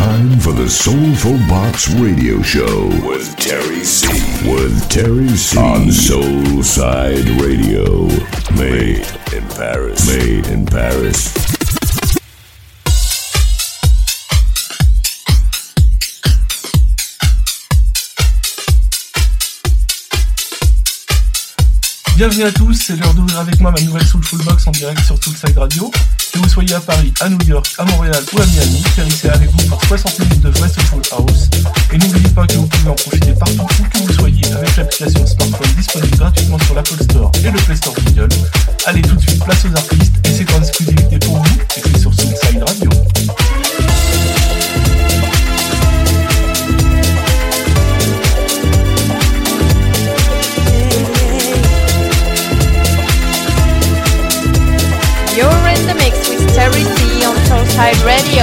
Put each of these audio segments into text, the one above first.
time for the Soulful Box Radio Show with Terry C. With Terry C. On Soulside Radio. Made in Paris. Made in Paris. Bienvenue à tous, c'est l'heure d'ouvrir avec moi ma nouvelle Soulful Box en direct sur Soulside Radio. Que vous soyez à Paris, à New York, à Montréal ou à Miami, Terry avec vous pour 60 minutes de vrai Soulful House. Et n'oubliez pas que vous pouvez en profiter partout où que vous soyez avec l'application smartphone disponible gratuitement sur l'Apple Store et le Play Store Google. Allez tout de suite, place aux artistes et c'est en exclusivité pour vous Soulside Radio.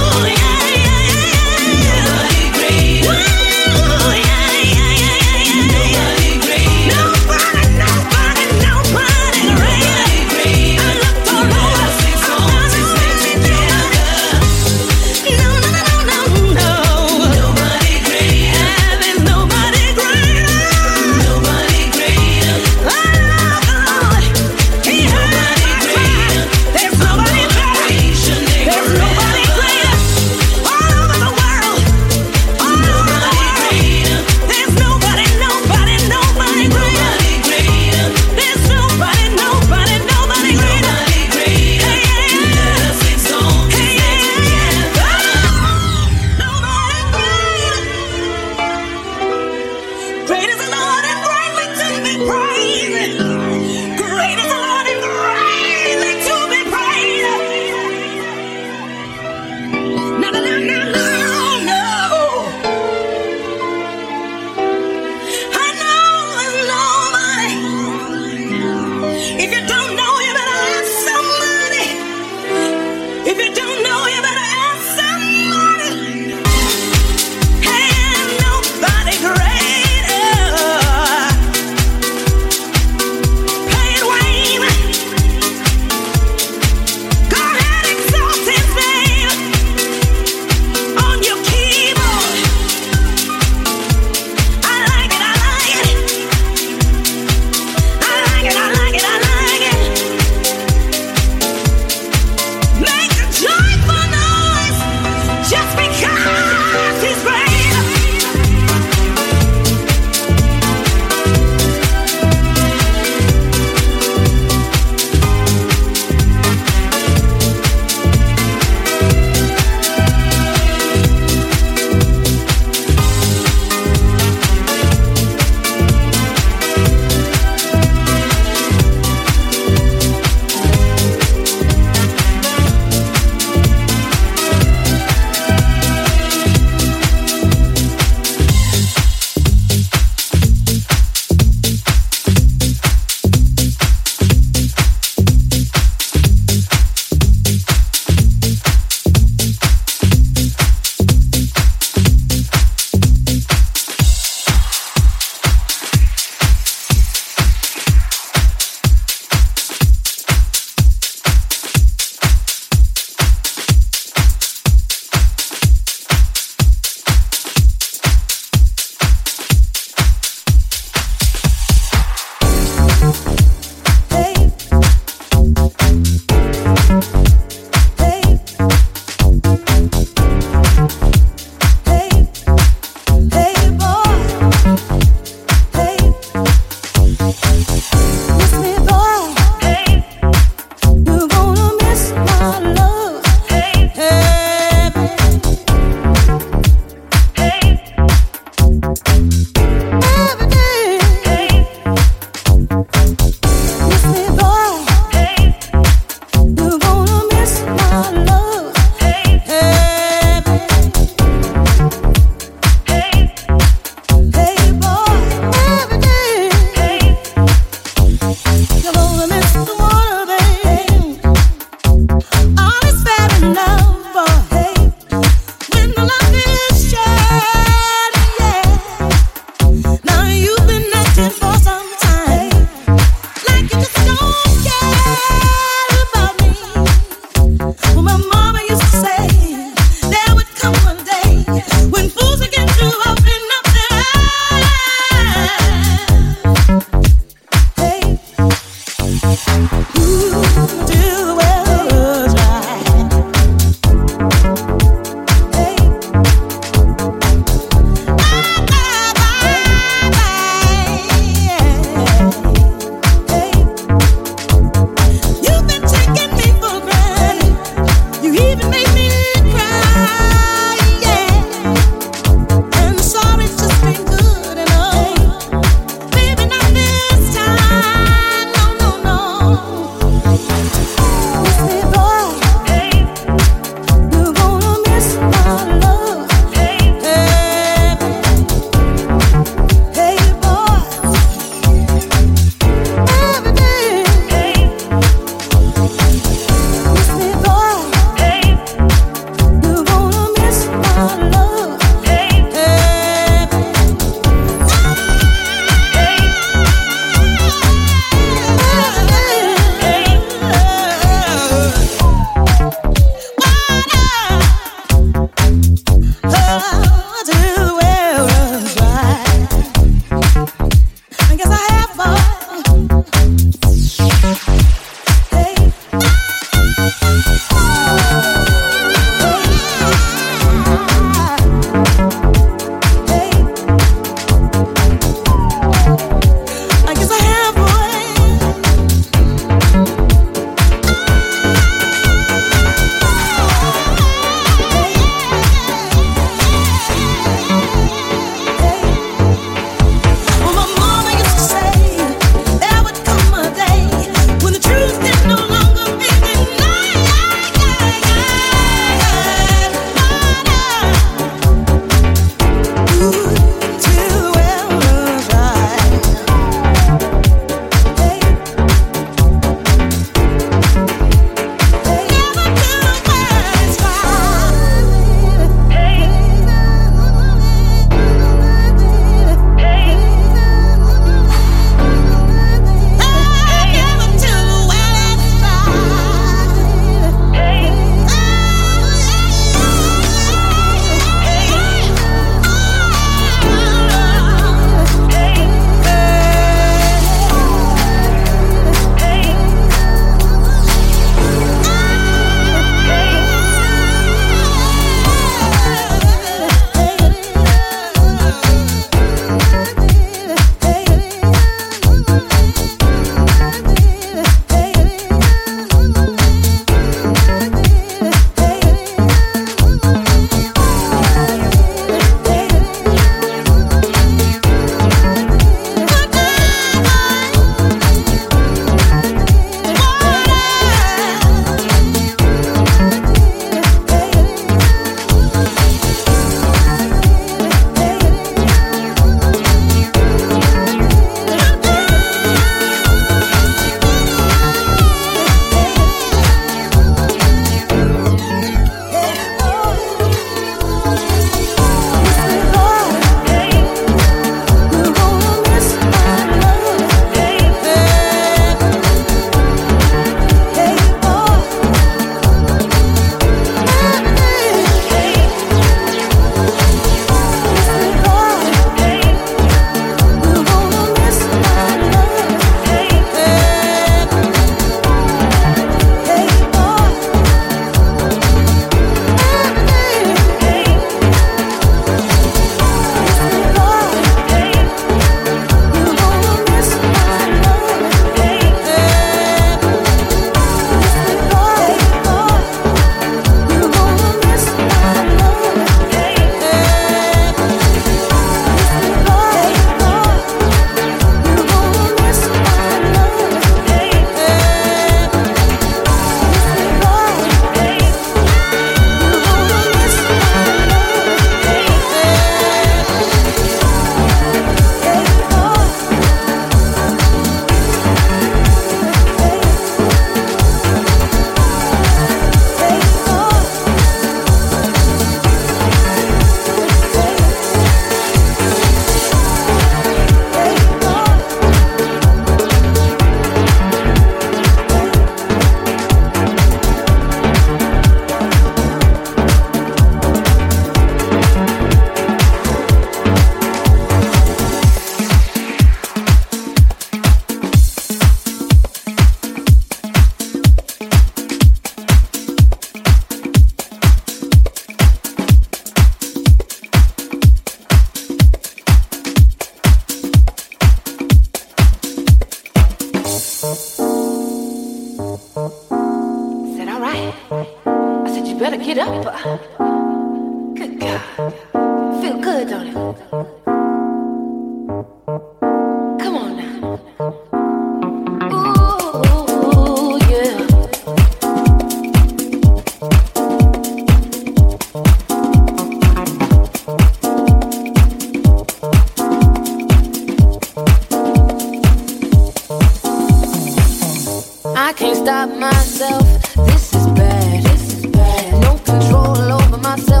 can't stop myself. This is bad. This is bad. No control over myself.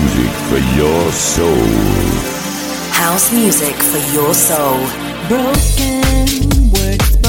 music for your soul. House music for your soul. Broken words.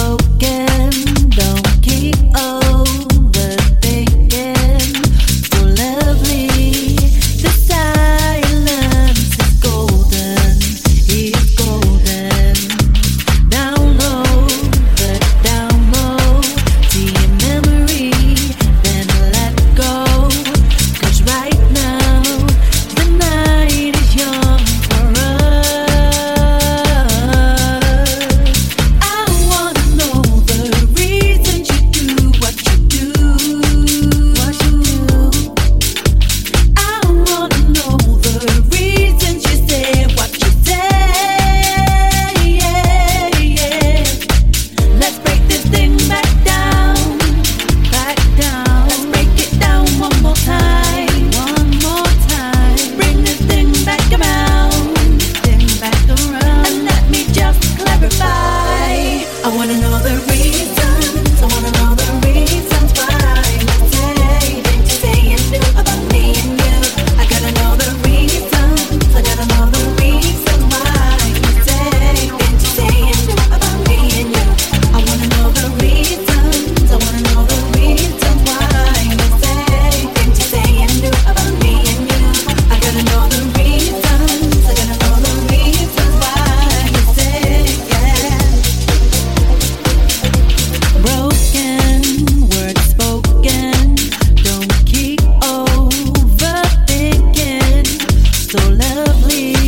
please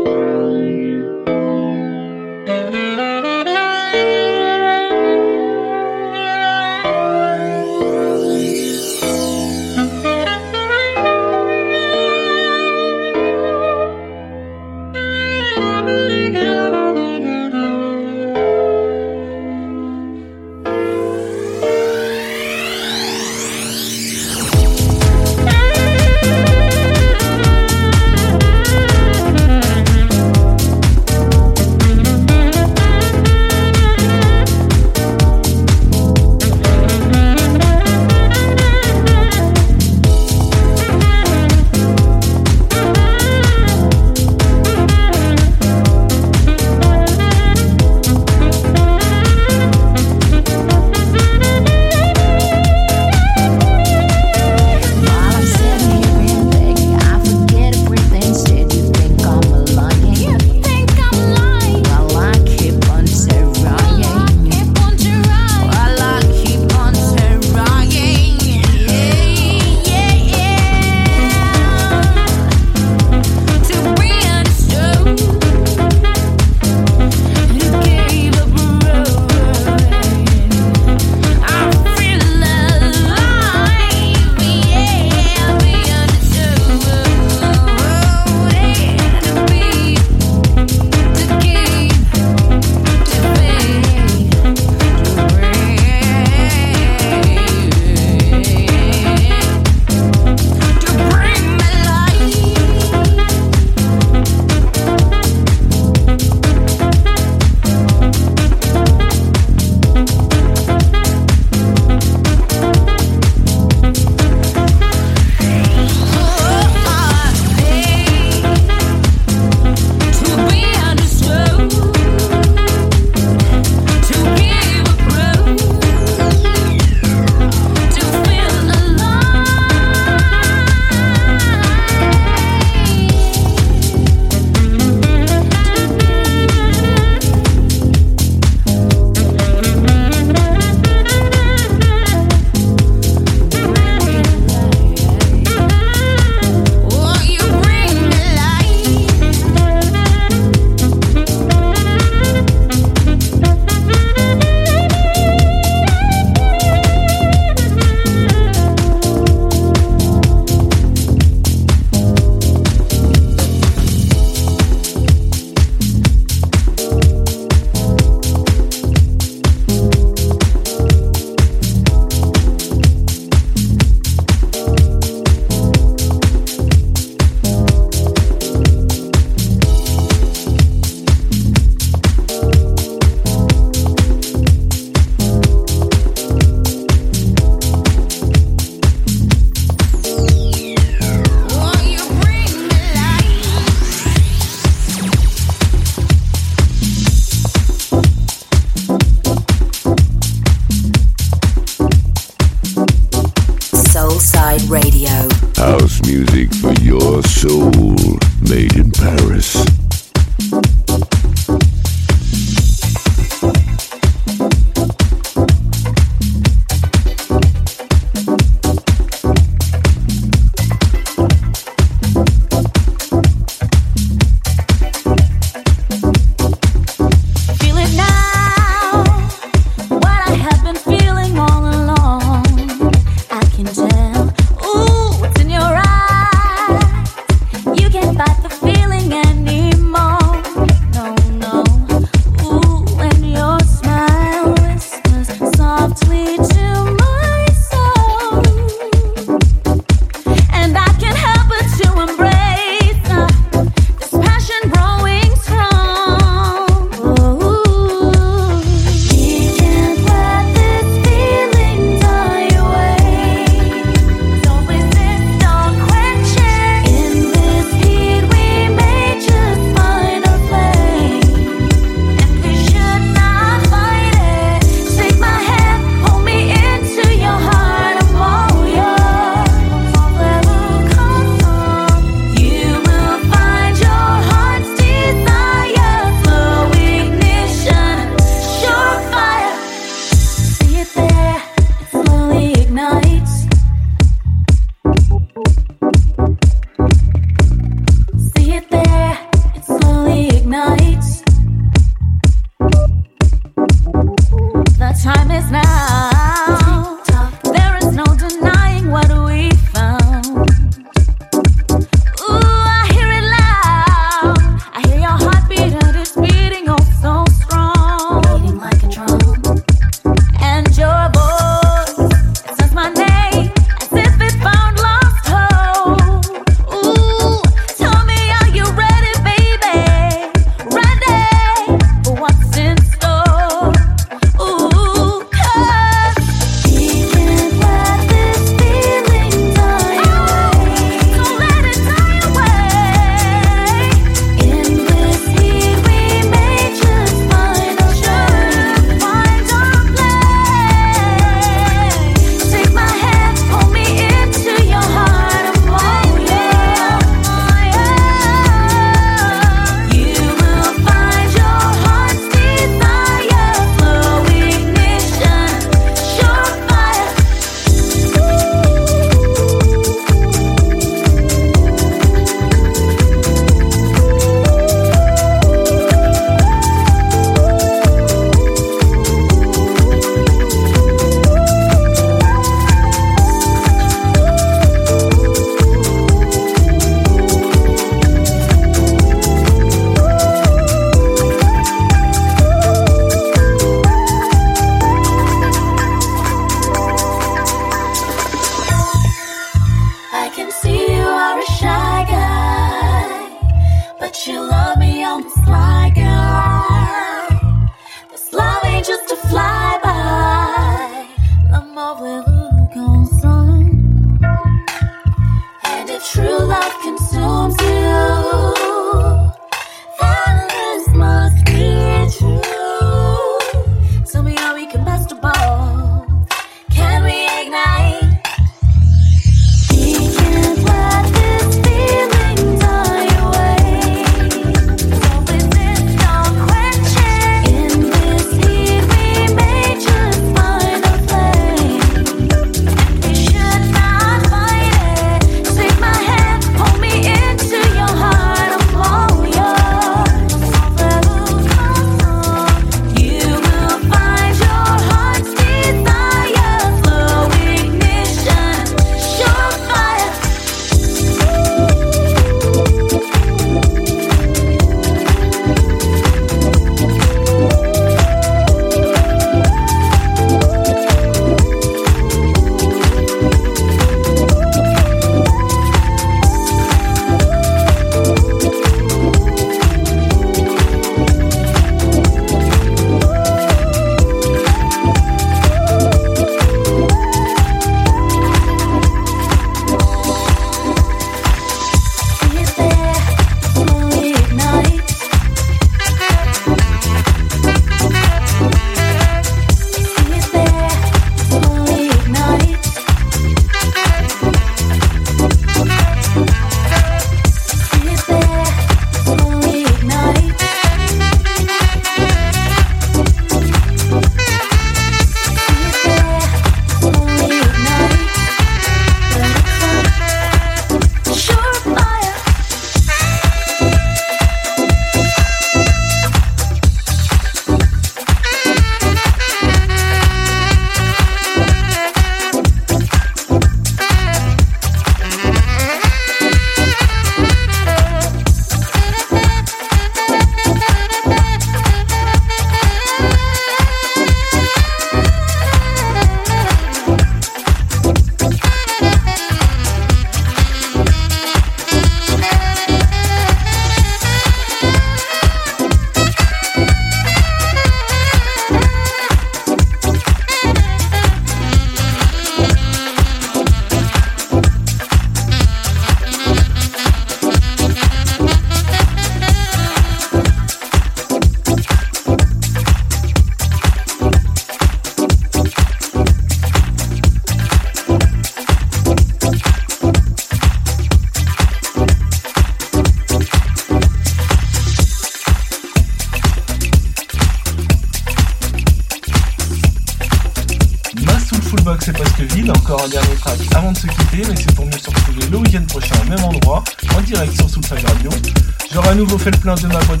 fait le plein de ma boîte